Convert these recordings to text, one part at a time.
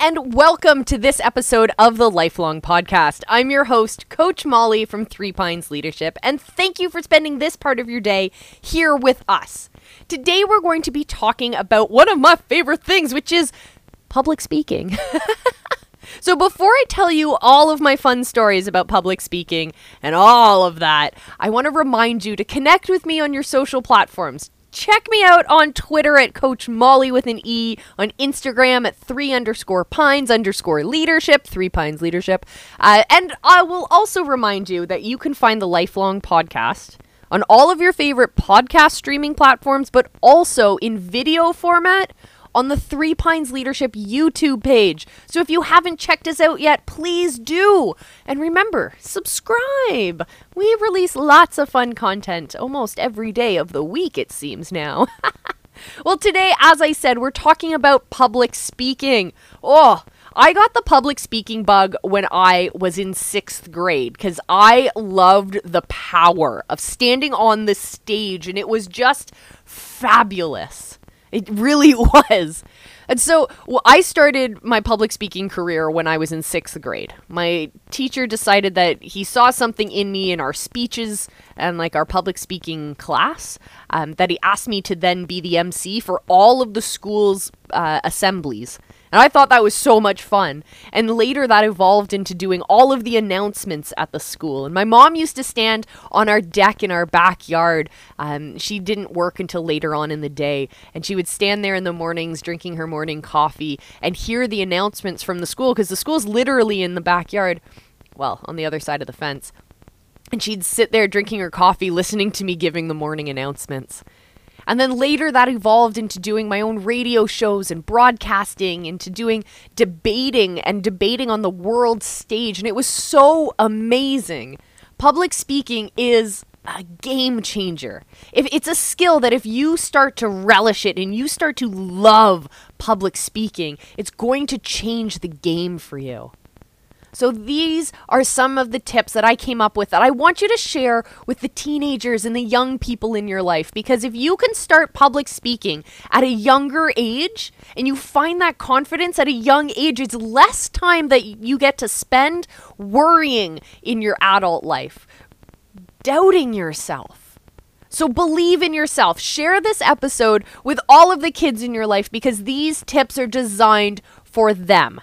and welcome to this episode of the Lifelong Podcast. I'm your host, Coach Molly from Three Pines Leadership, and thank you for spending this part of your day here with us. Today, we're going to be talking about one of my favorite things, which is public speaking. So, before I tell you all of my fun stories about public speaking and all of that, I want to remind you to connect with me on your social platforms. Check me out on Twitter at Coach Molly with an E, on Instagram at three underscore pines underscore leadership, three pines leadership. Uh, and I will also remind you that you can find the Lifelong podcast on all of your favorite podcast streaming platforms, but also in video format on the Three Pines Leadership YouTube page. So if you haven't checked us out yet, please do. And remember, subscribe. We release lots of fun content almost every day of the week, it seems now. well, today, as I said, we're talking about public speaking. Oh, I got the public speaking bug when I was in sixth grade because I loved the power of standing on the stage and it was just fabulous. It really was. And so well, I started my public speaking career when I was in sixth grade. My teacher decided that he saw something in me in our speeches and like our public speaking class um, that he asked me to then be the MC for all of the school's uh, assemblies. And I thought that was so much fun. And later that evolved into doing all of the announcements at the school. And my mom used to stand on our deck in our backyard. Um, she didn't work until later on in the day. And she would stand there in the mornings drinking her morning coffee and hear the announcements from the school because the school's literally in the backyard. Well, on the other side of the fence. And she'd sit there drinking her coffee, listening to me giving the morning announcements. And then later that evolved into doing my own radio shows and broadcasting, into doing debating and debating on the world stage. And it was so amazing. Public speaking is a game changer. If it's a skill that if you start to relish it and you start to love public speaking, it's going to change the game for you. So, these are some of the tips that I came up with that I want you to share with the teenagers and the young people in your life. Because if you can start public speaking at a younger age and you find that confidence at a young age, it's less time that you get to spend worrying in your adult life, doubting yourself. So believe in yourself. Share this episode with all of the kids in your life because these tips are designed for them.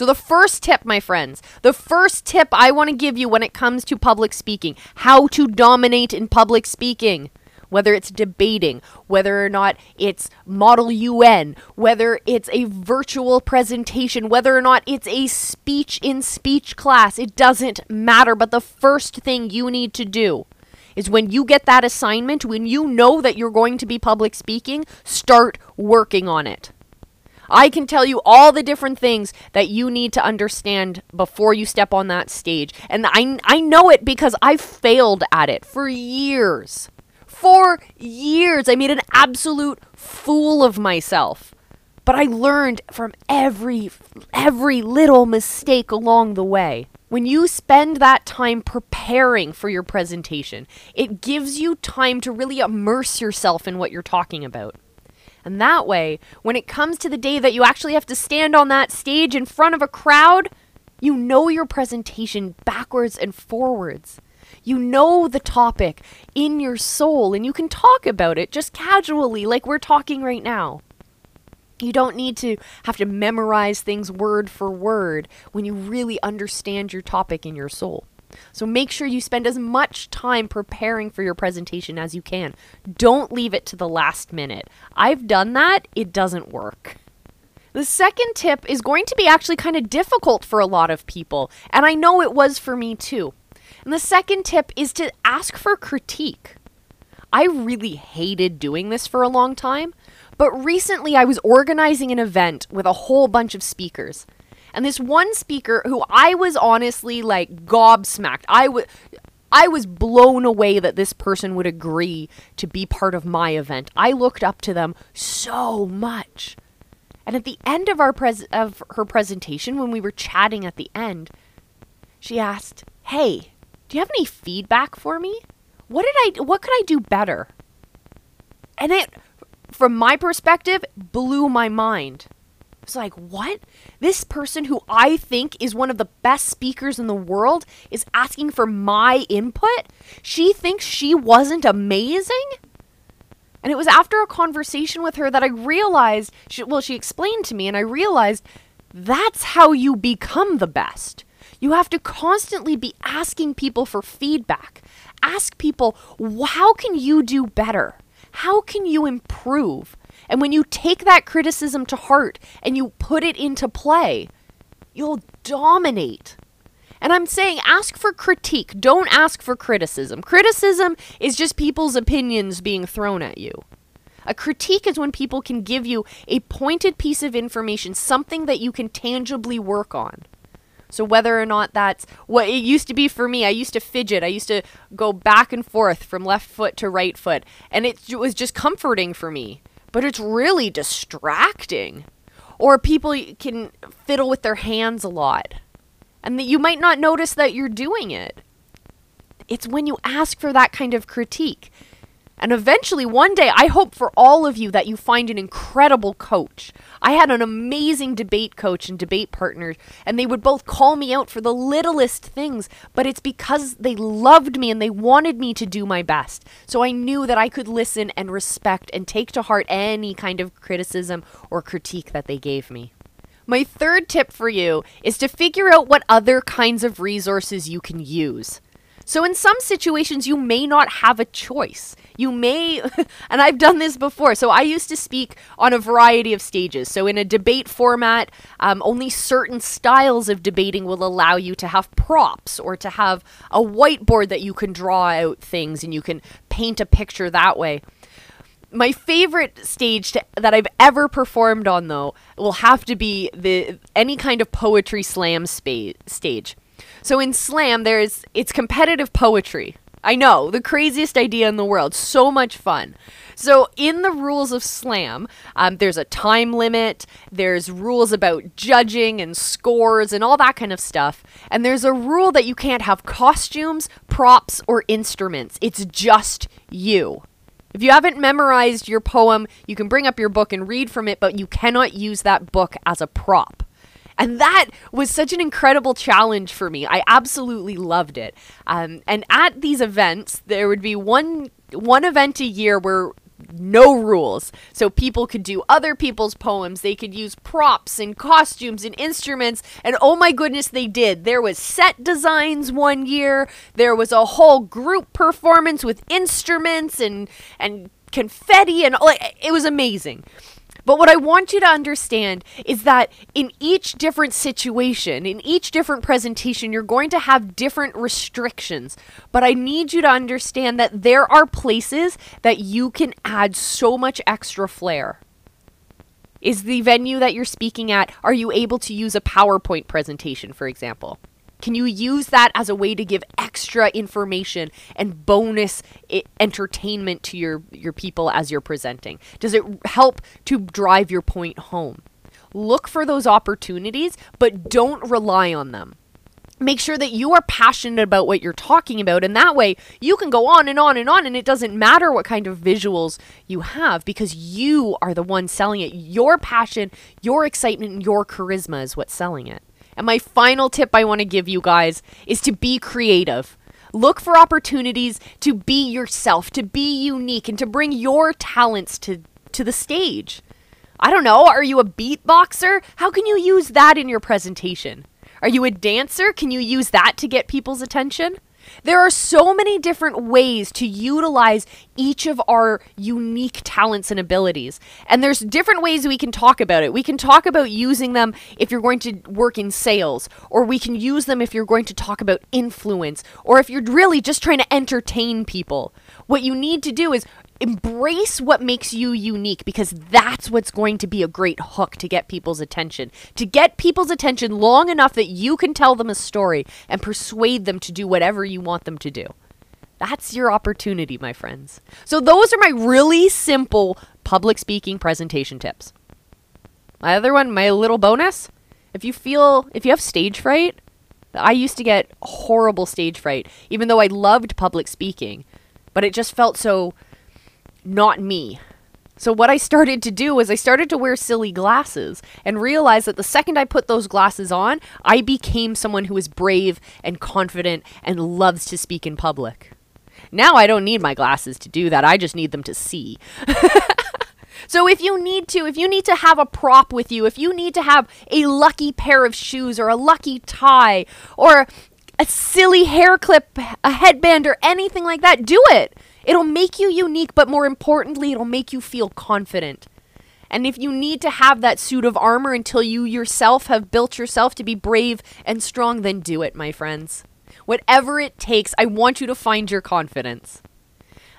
So, the first tip, my friends, the first tip I want to give you when it comes to public speaking how to dominate in public speaking. Whether it's debating, whether or not it's Model UN, whether it's a virtual presentation, whether or not it's a speech in speech class, it doesn't matter. But the first thing you need to do is when you get that assignment, when you know that you're going to be public speaking, start working on it. I can tell you all the different things that you need to understand before you step on that stage. And I, I know it because I failed at it for years. For years. I made an absolute fool of myself. But I learned from every every little mistake along the way. When you spend that time preparing for your presentation, it gives you time to really immerse yourself in what you're talking about. And that way, when it comes to the day that you actually have to stand on that stage in front of a crowd, you know your presentation backwards and forwards. You know the topic in your soul, and you can talk about it just casually, like we're talking right now. You don't need to have to memorize things word for word when you really understand your topic in your soul. So make sure you spend as much time preparing for your presentation as you can. Don't leave it to the last minute. I've done that, it doesn't work. The second tip is going to be actually kind of difficult for a lot of people, and I know it was for me too. And the second tip is to ask for critique. I really hated doing this for a long time, but recently I was organizing an event with a whole bunch of speakers. And this one speaker who I was honestly like gobsmacked. I would I was blown away that this person would agree to be part of my event. I looked up to them so much. And at the end of our pres- of her presentation when we were chatting at the end, she asked, "Hey, do you have any feedback for me? What did I what could I do better?" And it from my perspective blew my mind was like, what? This person who I think is one of the best speakers in the world is asking for my input? She thinks she wasn't amazing? And it was after a conversation with her that I realized, she, well, she explained to me, and I realized that's how you become the best. You have to constantly be asking people for feedback. Ask people, how can you do better? How can you improve? And when you take that criticism to heart and you put it into play, you'll dominate. And I'm saying ask for critique, don't ask for criticism. Criticism is just people's opinions being thrown at you. A critique is when people can give you a pointed piece of information, something that you can tangibly work on. So whether or not that's what it used to be for me, I used to fidget. I used to go back and forth from left foot to right foot, and it was just comforting for me. But it's really distracting. Or people can fiddle with their hands a lot, and that you might not notice that you're doing it. It's when you ask for that kind of critique. And eventually, one day, I hope for all of you that you find an incredible coach. I had an amazing debate coach and debate partner, and they would both call me out for the littlest things, but it's because they loved me and they wanted me to do my best. So I knew that I could listen and respect and take to heart any kind of criticism or critique that they gave me. My third tip for you is to figure out what other kinds of resources you can use. So, in some situations, you may not have a choice. You may, and I've done this before. So, I used to speak on a variety of stages. So, in a debate format, um, only certain styles of debating will allow you to have props or to have a whiteboard that you can draw out things and you can paint a picture that way my favorite stage to, that I've ever performed on though will have to be the any kind of poetry slam spa- stage. So in slam, there's it's competitive poetry. I know, the craziest idea in the world. So much fun. So, in the rules of slam, um, there's a time limit, there's rules about judging and scores and all that kind of stuff. And there's a rule that you can't have costumes, props, or instruments. It's just you. If you haven't memorized your poem, you can bring up your book and read from it, but you cannot use that book as a prop. And that was such an incredible challenge for me. I absolutely loved it. Um, and at these events, there would be one one event a year where no rules. So people could do other people's poems. They could use props and costumes and instruments. And oh my goodness, they did. There was set designs one year. There was a whole group performance with instruments and and confetti and like it was amazing. But what I want you to understand is that in each different situation, in each different presentation, you're going to have different restrictions. But I need you to understand that there are places that you can add so much extra flair. Is the venue that you're speaking at, are you able to use a PowerPoint presentation, for example? Can you use that as a way to give extra information and bonus I- entertainment to your, your people as you're presenting? Does it help to drive your point home? Look for those opportunities, but don't rely on them. Make sure that you are passionate about what you're talking about, and that way you can go on and on and on, and it doesn't matter what kind of visuals you have because you are the one selling it. Your passion, your excitement, and your charisma is what's selling it. And my final tip I want to give you guys is to be creative. Look for opportunities to be yourself, to be unique, and to bring your talents to, to the stage. I don't know, are you a beatboxer? How can you use that in your presentation? Are you a dancer? Can you use that to get people's attention? There are so many different ways to utilize each of our unique talents and abilities. And there's different ways we can talk about it. We can talk about using them if you're going to work in sales, or we can use them if you're going to talk about influence, or if you're really just trying to entertain people. What you need to do is embrace what makes you unique because that's what's going to be a great hook to get people's attention. To get people's attention long enough that you can tell them a story and persuade them to do whatever you want them to do. That's your opportunity, my friends. So, those are my really simple public speaking presentation tips. My other one, my little bonus if you feel, if you have stage fright, I used to get horrible stage fright, even though I loved public speaking, but it just felt so not me. So, what I started to do was I started to wear silly glasses and realized that the second I put those glasses on, I became someone who is brave and confident and loves to speak in public. Now I don't need my glasses to do that, I just need them to see. So if you need to, if you need to have a prop with you, if you need to have a lucky pair of shoes or a lucky tie or a silly hair clip, a headband or anything like that, do it. It'll make you unique, but more importantly, it'll make you feel confident. And if you need to have that suit of armor until you yourself have built yourself to be brave and strong, then do it, my friends. Whatever it takes, I want you to find your confidence.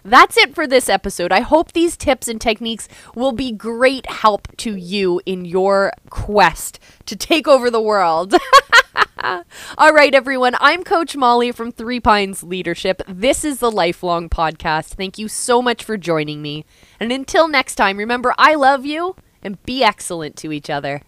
That's it for this episode. I hope these tips and techniques will be great help to you in your quest to take over the world. All right, everyone. I'm Coach Molly from Three Pines Leadership. This is the Lifelong Podcast. Thank you so much for joining me. And until next time, remember, I love you and be excellent to each other.